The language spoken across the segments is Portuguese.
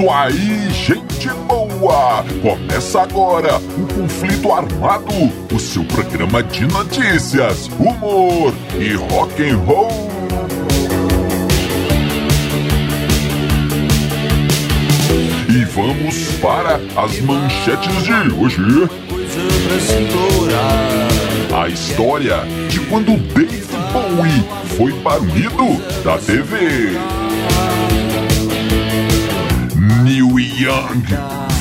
isso aí, gente boa! Começa agora o Conflito Armado, o seu programa de notícias, humor e rock and roll. E vamos para as manchetes de hoje. A história de quando Dave Bowie foi banido da TV. Neil Young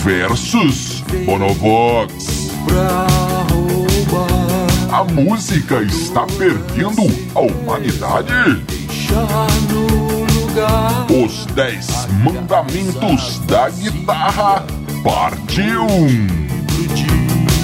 versus Bonovox. A música está perdendo a humanidade. Os Dez Mandamentos da Guitarra, parte 1.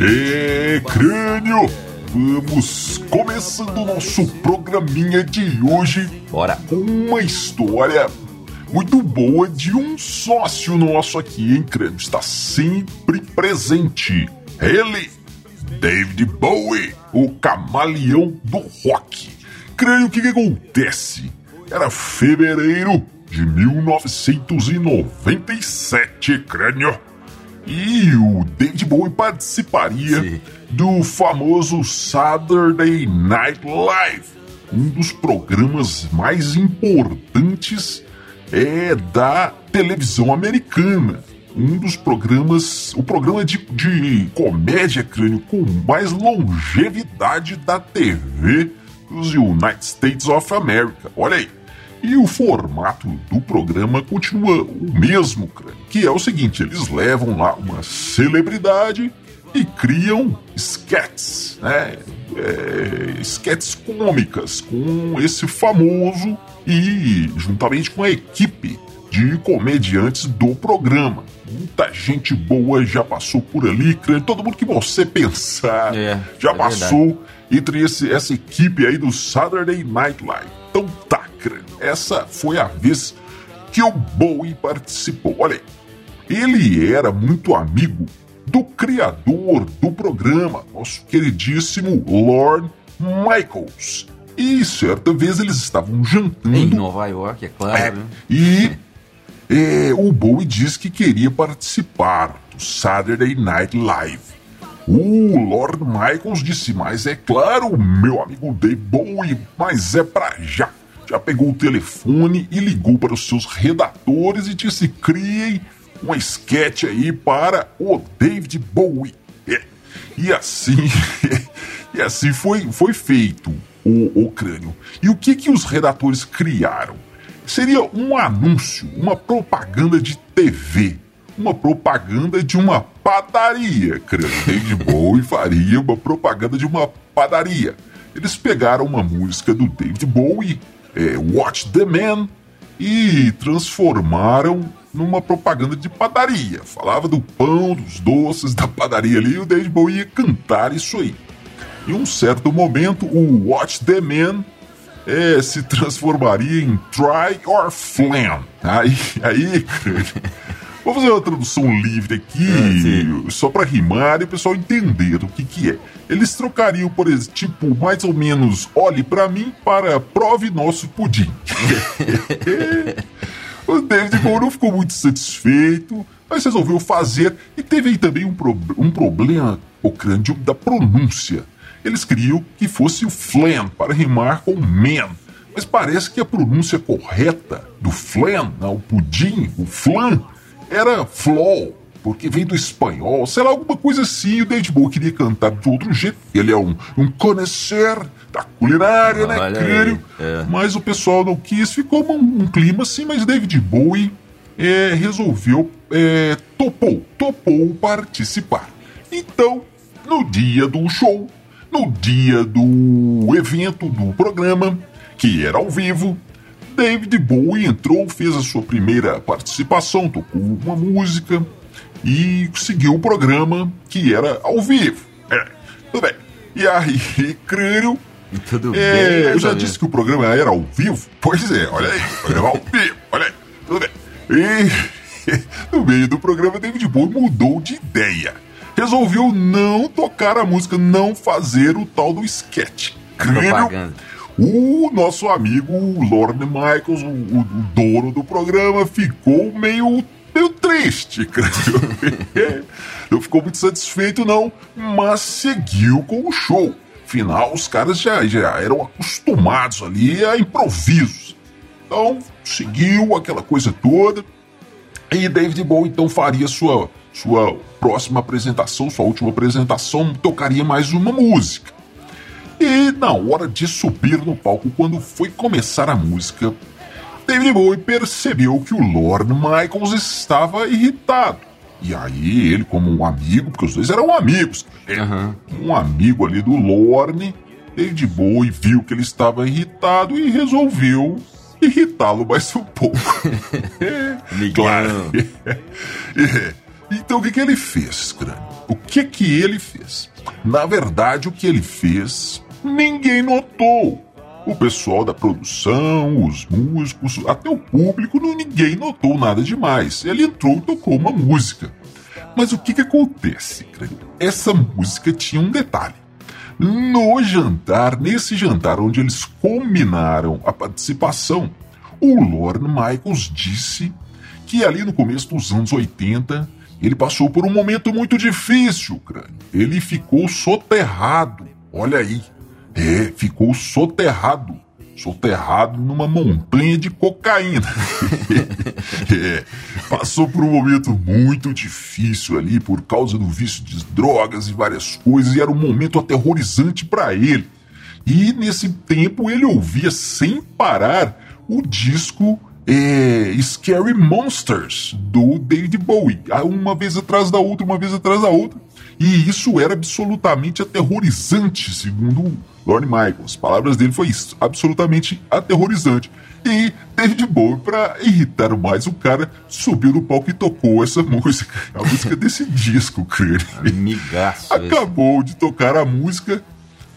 E crânio, vamos começando o nosso programinha de hoje. Bora. Com uma história muito boa de um sócio nosso aqui, hein, crânio? Está sempre presente. Ele, David Bowie, o camaleão do rock. Crânio, o que, que acontece? Era fevereiro de 1997, crânio. E o David Bowie participaria Sim. do famoso Saturday Night Live, um dos programas mais importantes é da televisão americana. Um dos programas, o programa de, de comédia crânio com mais longevidade da TV dos United States of America. Olha aí. E o formato do programa continua o mesmo, que é o seguinte: eles levam lá uma celebridade e criam sketches, né? É, sketches cômicas com esse famoso e juntamente com a equipe de comediantes do programa. Muita gente boa já passou por ali. Todo mundo que você pensar É, já é passou entre esse- essa equipe aí do Saturday Night Live. Então tá. Essa foi a vez que o Bowie participou. Olha aí. Ele era muito amigo do criador do programa, nosso queridíssimo Lord Michaels. E certa vez eles estavam jantando. Em Nova York, é claro. né? E é, o Bowie disse que queria participar do Saturday Night Live. O Lord Michaels disse, mas é claro, meu amigo Dave Bowie, mas é pra já. Já pegou o telefone e ligou para os seus redatores e disse, criem um sketch aí para o David Bowie. É. E assim, e assim foi, foi feito o, o crânio. E o que, que os redatores criaram? Seria um anúncio, uma propaganda de TV, uma propaganda de uma padaria. David Bowie faria uma propaganda de uma padaria. Eles pegaram uma música do David Bowie, é, Watch the Man, e transformaram numa propaganda de padaria. Falava do pão, dos doces da padaria ali, e o David Bowie ia cantar isso aí. Em um certo momento, o Watch the Man é, se transformaria em Try or Flam. Aí, aí vou fazer uma tradução livre aqui, só para rimar e o pessoal entender o que, que é. Eles trocariam, por exemplo, tipo, mais ou menos, olhe para mim para prove nosso pudim. O David Bowie não ficou muito satisfeito, mas resolveu fazer e teve aí também um, pro- um problema o grande da pronúncia. Eles queriam que fosse o flan para rimar com man, mas parece que a pronúncia correta do flan, o pudim, o flan, era flol, porque vem do espanhol, sei lá, alguma coisa assim. O David Bowie queria cantar de outro jeito. Ele é um, um conhecer da culinária, né, Olha crânio? é. Mas o pessoal não quis, ficou um, um clima assim, mas David Bowie é, resolveu, é, topou, topou participar. Então, no dia do show, no dia do evento do programa, que era ao vivo, David Bowie entrou, fez a sua primeira participação, tocou uma música e seguiu o programa que era ao vivo. É, tudo bem. E aí, crânio. Tudo é, bem. Eu já disse que o programa era ao vivo? Pois é, olha aí, programa ao vivo, olha aí, tudo bem. E no meio do programa, David Bowie mudou de ideia. Resolveu não tocar a música, não fazer o tal do sketch. Propaganda. O nosso amigo Lorne Michaels, o, o, o dono do programa, ficou meio, meio triste, creio. não ficou muito satisfeito, não, mas seguiu com o show. Afinal, os caras já, já eram acostumados ali a improvisos. Então, seguiu aquela coisa toda. E David Bowie então faria sua, sua próxima apresentação, sua última apresentação, tocaria mais uma música. E na hora de subir no palco, quando foi começar a música, David Bowie percebeu que o Lorne Michaels estava irritado. E aí ele, como um amigo, porque os dois eram amigos, Aham. um amigo ali do Lorne, David Bowie viu que ele estava irritado e resolveu irritá-lo mais um pouco. Miguel. Claro. É. Então o que, que ele fez, crânio? O que que ele fez? Na verdade, o que ele fez, ninguém notou. O pessoal da produção, os músicos, até o público, não, ninguém notou nada demais. Ele entrou e tocou uma música. Mas o que, que acontece, crânio? Essa música tinha um detalhe. No jantar, nesse jantar onde eles combinaram a participação, o Lorne Michaels disse que ali no começo dos anos 80 ele passou por um momento muito difícil, crânio. Ele ficou soterrado. Olha aí. É, ficou soterrado. Soterrado numa montanha de cocaína. é, passou por um momento muito difícil ali por causa do vício de drogas e várias coisas, e era um momento aterrorizante para ele. E nesse tempo ele ouvia sem parar o disco é, Scary Monsters do David Bowie, uma vez atrás da outra, uma vez atrás da outra. E isso era absolutamente aterrorizante, segundo Lorne Michaels. As palavras dele foi isso, absolutamente aterrorizante. E David Bowie, para irritar mais o cara, subiu no palco e tocou essa música, a música desse disco, creio. Amigaço. Acabou de tocar a música.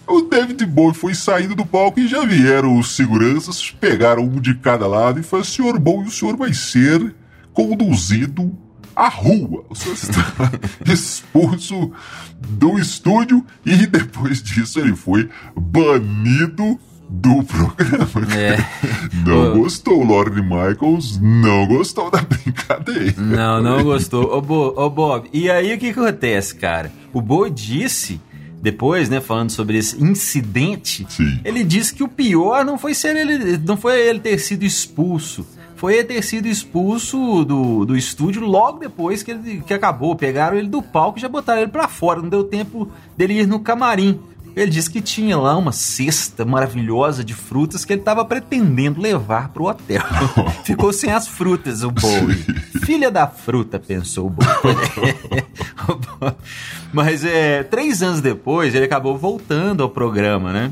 O David Bowie foi saindo do palco e já vieram os seguranças, pegaram um de cada lado e falaram: Senhor Bowie, o senhor vai ser conduzido à rua. O senhor expulso do estúdio e depois disso ele foi banido do programa. É. Não Ô. gostou, Lorne Michaels não gostou da brincadeira. Não, não gostou. Ô, Bo- ô, Bob, e aí o que, acontece, cara? O Bowie disse, depois, né, falando sobre esse incidente, Sim. ele disse que o pior não foi ser ele, não foi ele ter sido expulso. Foi ter sido expulso do, do estúdio logo depois que, ele, que acabou. Pegaram ele do palco e já botaram ele pra fora. Não deu tempo dele ir no camarim. Ele disse que tinha lá uma cesta maravilhosa de frutas que ele estava pretendendo levar pro hotel. Ficou sem as frutas, o Bowie. Filha da fruta, pensou o Bowie. Mas é, três anos depois, ele acabou voltando ao programa, né?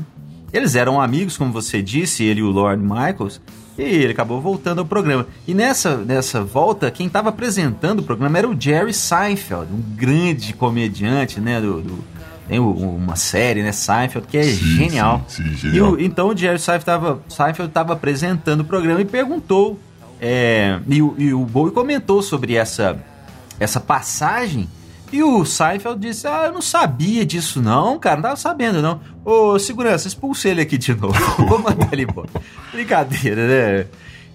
Eles eram amigos, como você disse, ele e o Lord Michaels, e ele acabou voltando ao programa. E nessa, nessa volta, quem estava apresentando o programa era o Jerry Seinfeld, um grande comediante, né? Do, do- tem uma série, né? Seinfeld, que é Sim, genial. sim, sim, E genial. o- então o Jerry Seinfeld estava apresentando o programa e perguntou. é, e, o, e o Bowie comentou sobre essa, essa passagem. E o Seinfeld disse: Ah, eu não sabia disso, não, cara, não tava sabendo, não. Ô, segurança, expulsa ele aqui de novo. Vou mandar ele embora. Brincadeira, né?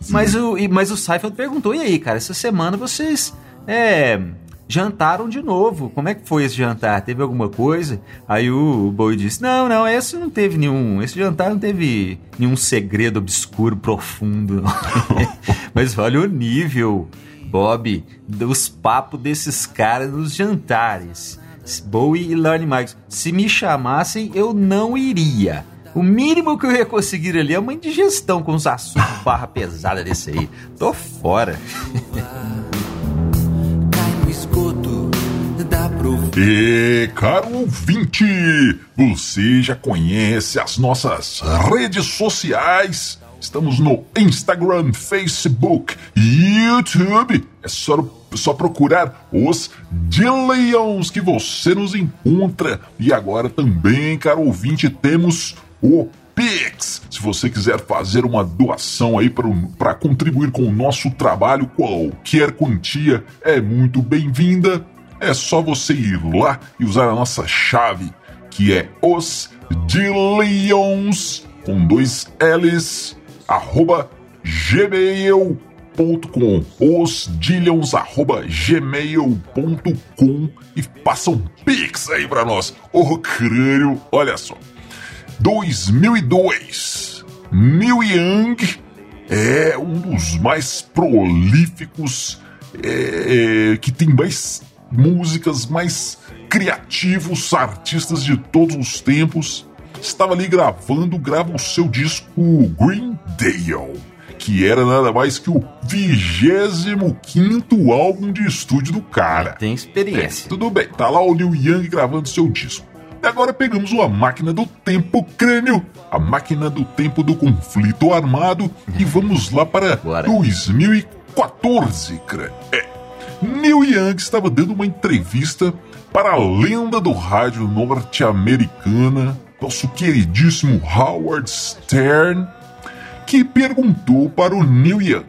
Mas o, mas o Seinfeld perguntou: e aí, cara, essa semana vocês é, jantaram de novo. Como é que foi esse jantar? Teve alguma coisa? Aí o Bowie disse: Não, não, esse não teve nenhum. Esse jantar não teve nenhum segredo obscuro, profundo. Mas olha o nível, Bob, dos papos desses caras nos jantares. Bowie e Lonnie Michaels. Se me chamassem, eu não iria. O mínimo que eu ia conseguir ali é uma indigestão com os assuntos barra pesada desse aí. Tô fora. E, caro ouvinte, você já conhece as nossas redes sociais? Estamos no Instagram, Facebook YouTube. É só só procurar os Dillions que você nos encontra. E agora também, caro ouvinte, temos o Pix. Se você quiser fazer uma doação aí para contribuir com o nosso trabalho, qualquer quantia é muito bem-vinda. É só você ir lá e usar a nossa chave, que é os Dillions com dois L's, arroba gmail.com osdillions.gmail.com e passa um pix aí pra nós. Ô crânio, olha só. 2002. Neil Young é um dos mais prolíficos, é, é, que tem mais músicas, mais criativos artistas de todos os tempos. Estava ali gravando, grava o seu disco Green Dale, que era nada mais que o 25 álbum de estúdio do cara. Tem experiência. É, tudo bem, tá lá o Neil Young gravando seu disco. E agora pegamos uma máquina do tempo crânio, a máquina do tempo do conflito armado, e vamos lá para Bora. 2014, crânio. É. Neil Young estava dando uma entrevista para a lenda do rádio norte-americana, nosso queridíssimo Howard Stern, que perguntou para o Neil Young: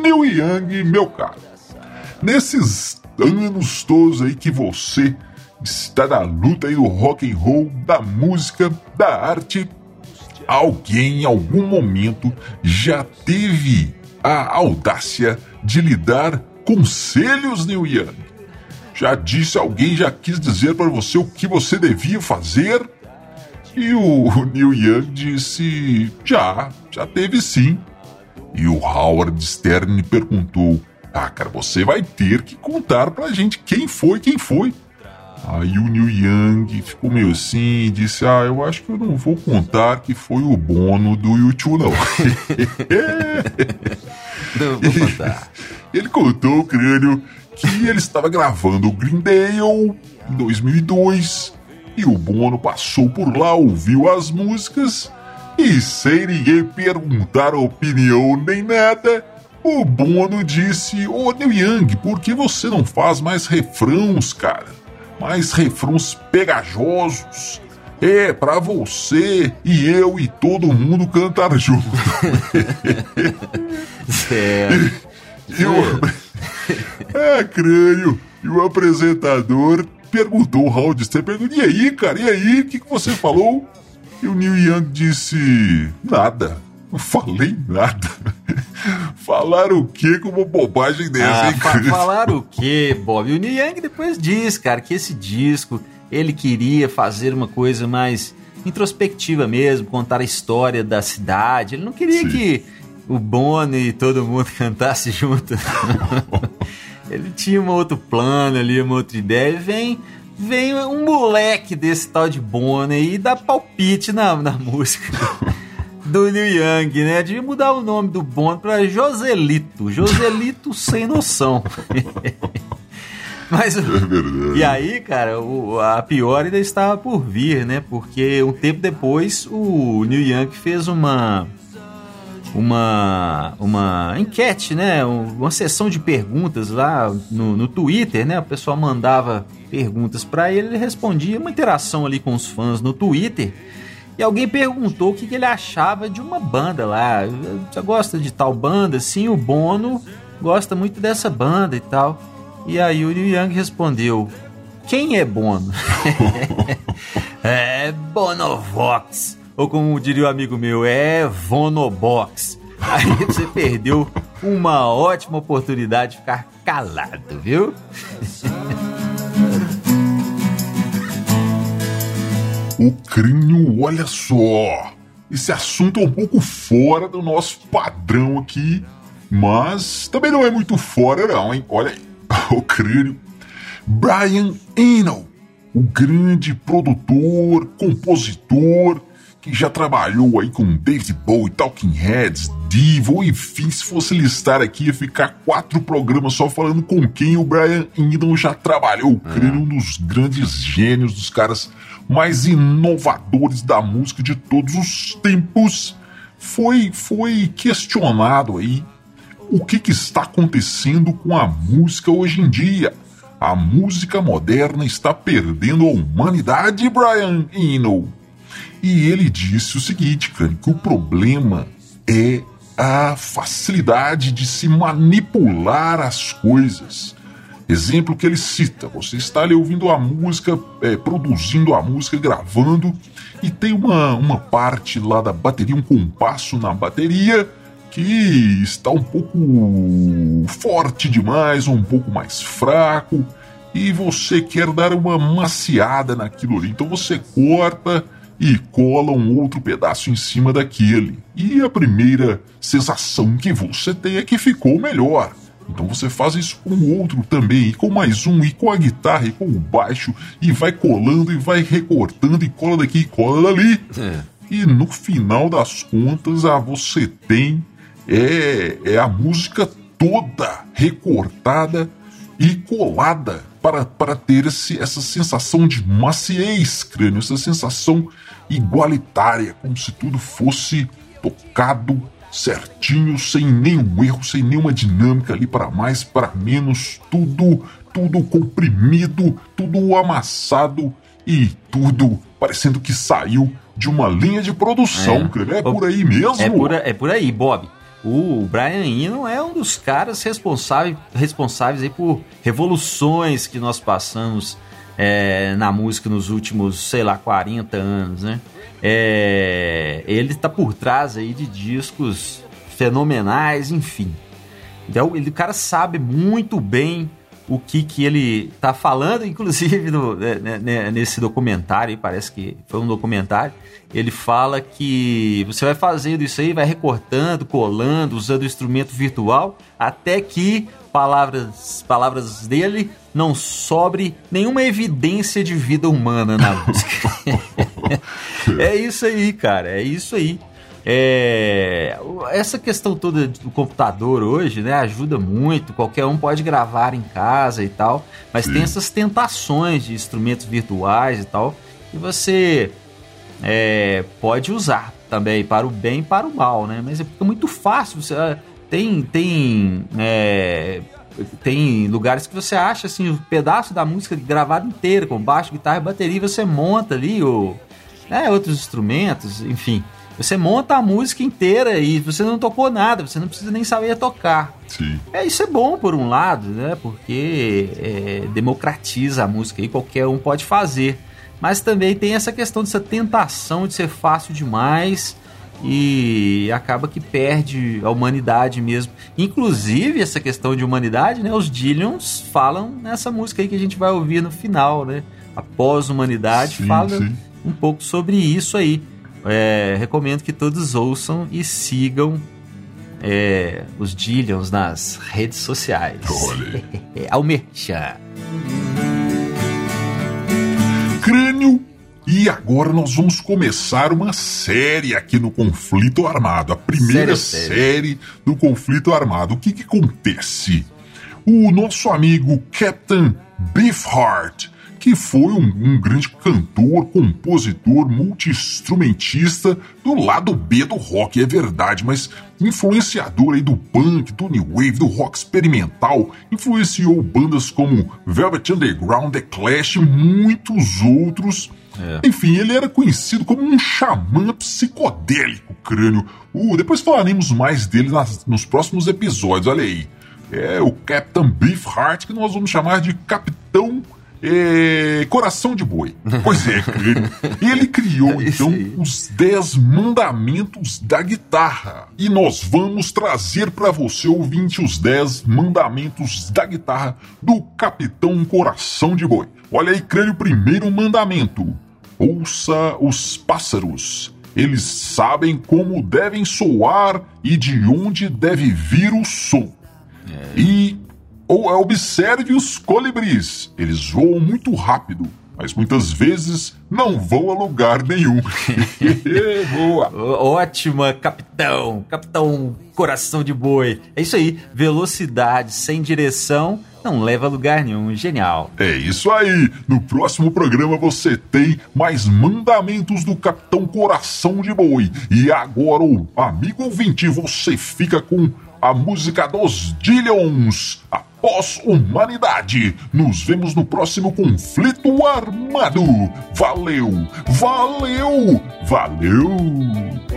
Neil Young, meu caro, nesses anos todos aí que você está na luta aí do rock and roll, da música, da arte. Alguém em algum momento já teve a audácia de lhe dar conselhos, Neil Young? Já disse alguém, já quis dizer para você o que você devia fazer? E o Neil Young disse: já, já teve sim. E o Howard Stern perguntou: Ah, cara, você vai ter que contar pra gente quem foi, quem foi. Aí o Neil Young ficou meio assim e disse: Ah, eu acho que eu não vou contar que foi o Bono do YouTube, não. não vou contar. Ele contou, o crânio, que ele estava gravando o Green Day em 2002 e o Bono passou por lá, ouviu as músicas e, sem ninguém perguntar opinião nem nada, o Bono disse: Ô Neil Young, por que você não faz mais refrãos, cara? mais refrões pegajosos. É, pra você e eu e todo mundo cantar junto. certo. E o... é, crânio. E o apresentador perguntou, o perguntou, e aí, cara, e aí, o que, que você falou? E o Neil Young disse, nada, não falei nada. Falaram o quê com uma bobagem dessa, ah, hein, fa Falaram o quê, Bob? O Neil Young depois diz, cara, que esse disco ele queria fazer uma coisa mais introspectiva mesmo, contar a história da cidade. Ele não queria Sim. que o Bono e todo mundo cantasse junto. ele tinha um outro plano ali, uma outra ideia. E vem, vem um moleque desse tal de Bono e dá palpite na, na música do Neil Young, né? Devia mudar o nome do Bond para Joselito. Joselito sem noção. Mas, é e aí, cara, o, a pior ainda estava por vir, né? Porque um tempo depois o Neil Young fez uma uma uma enquete, né? Uma sessão de perguntas lá no, no Twitter, né? O pessoal mandava perguntas para ele, ele respondia uma interação ali com os fãs no Twitter. E alguém perguntou o que, que ele achava de uma banda lá. Você gosta de tal banda? Sim, o Bono gosta muito dessa banda e tal. E aí o Neil Young respondeu: Quem é Bono? é Bonovox. Ou como diria o amigo meu, é Vonobox. Aí você perdeu uma ótima oportunidade de ficar calado, viu? O crânio, olha só! Esse assunto é um pouco fora do nosso padrão aqui, mas também não é muito fora, não, hein? Olha aí, o crânio. Brian Eno, o grande produtor, compositor, que já trabalhou aí com David Bowie, Talking Heads, Divo, enfim, se fosse listar aqui ia ficar quatro programas só falando com quem o Brian Eno já trabalhou. O crânio, um dos grandes gênios, dos caras mais inovadores da música de todos os tempos, foi, foi questionado aí o que, que está acontecendo com a música hoje em dia. A música moderna está perdendo a humanidade, Brian Eno. E ele disse o seguinte, cara, que o problema é a facilidade de se manipular as coisas. Exemplo que ele cita: você está ali ouvindo a música, é, produzindo a música, gravando, e tem uma, uma parte lá da bateria, um compasso na bateria, que está um pouco forte demais, um pouco mais fraco, e você quer dar uma maciada naquilo ali. Então você corta e cola um outro pedaço em cima daquele. E a primeira sensação que você tem é que ficou melhor. Então você faz isso com o outro também, e com mais um, e com a guitarra, e com o baixo, e vai colando, e vai recortando, e cola daqui, e cola dali. É. E no final das contas, a você tem é, é a música toda recortada e colada para, para ter esse, essa sensação de maciez crânio, essa sensação igualitária, como se tudo fosse tocado certinho, sem nenhum erro, sem nenhuma dinâmica ali para mais, para menos, tudo, tudo comprimido, tudo amassado e tudo parecendo que saiu de uma linha de produção, é, é por aí mesmo? É por, é por aí, Bob. O Brian Eno é um dos caras responsáveis, responsáveis aí por revoluções que nós passamos é, na música nos últimos, sei lá, 40 anos, né? É, ele está por trás aí de discos fenomenais, enfim. Então, ele, o cara sabe muito bem o que, que ele está falando, inclusive no, né, né, né, nesse documentário, parece que foi um documentário, ele fala que você vai fazendo isso aí, vai recortando, colando, usando o instrumento virtual, até que palavras, palavras dele não sobre nenhuma evidência de vida humana na música. é isso aí, cara, é isso aí. É, essa questão toda do computador hoje, né, ajuda muito. Qualquer um pode gravar em casa e tal, mas Sim. tem essas tentações de instrumentos virtuais e tal que você é, pode usar também para o bem e para o mal, né? Mas fica muito fácil. Você ah, tem tem é, tem lugares que você acha assim um pedaço da música gravado inteiro com baixo, guitarra e bateria, você monta ali o né, outros instrumentos, enfim. Você monta a música inteira e você não tocou nada, você não precisa nem saber tocar. Sim. É, isso é bom por um lado, né? Porque é, democratiza a música e qualquer um pode fazer. Mas também tem essa questão dessa tentação de ser fácil demais e acaba que perde a humanidade mesmo. Inclusive, essa questão de humanidade, né? Os Dillions falam nessa música aí que a gente vai ouvir no final, né? A pós-humanidade fala sim. um pouco sobre isso aí. É, recomendo que todos ouçam e sigam é, os Dillions nas redes sociais. Olha. Ao merchan. E agora nós vamos começar uma série aqui no Conflito Armado. A primeira série, série do Conflito Armado. O que, que acontece? O nosso amigo Captain Beefheart que foi um, um grande cantor, compositor, multi-instrumentista do lado B do rock, é verdade, mas influenciador aí do punk, do new wave, do rock experimental, influenciou bandas como Velvet Underground, The Clash e muitos outros. É. Enfim, ele era conhecido como um xamã psicodélico crânio. Uh, depois falaremos mais dele nas, nos próximos episódios, olha aí. É o Captain Beefheart, que nós vamos chamar de Capitão é, coração de boi. Pois é, ele, ele criou é então os 10 mandamentos da guitarra. E nós vamos trazer para você, ouvinte, os 10 mandamentos da guitarra do Capitão Coração de Boi. Olha aí, crânio, primeiro mandamento. Ouça os pássaros. Eles sabem como devem soar e de onde deve vir o som. É. E ou observe os colibris. Eles voam muito rápido, mas muitas vezes não vão a lugar nenhum. Boa! Ótima, capitão! Capitão Coração de Boi. É isso aí, velocidade sem direção não leva a lugar nenhum. Genial. É isso aí. No próximo programa você tem mais mandamentos do Capitão Coração de Boi. E agora, amigo ouvinte, você fica com a música dos Dillions, após humanidade. Nos vemos no próximo conflito armado. Valeu, valeu, valeu!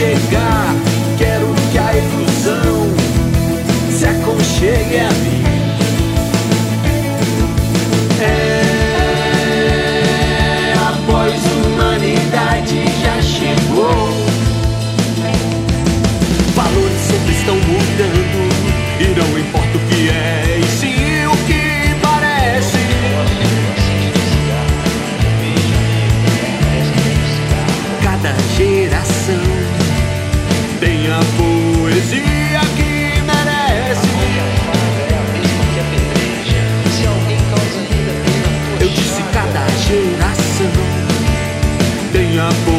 chegar. coração. Tem amor.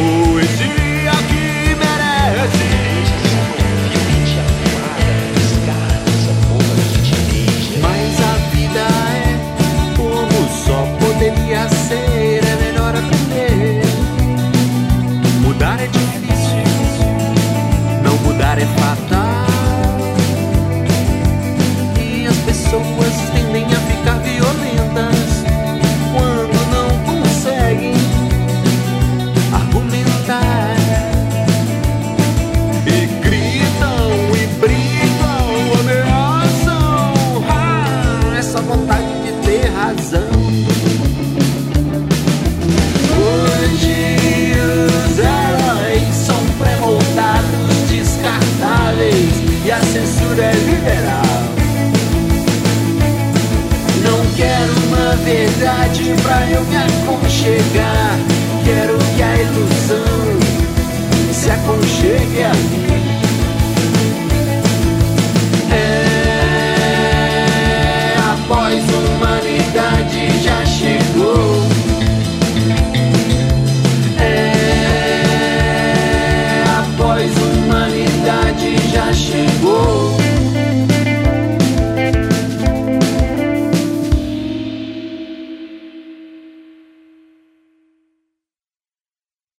Já chegou.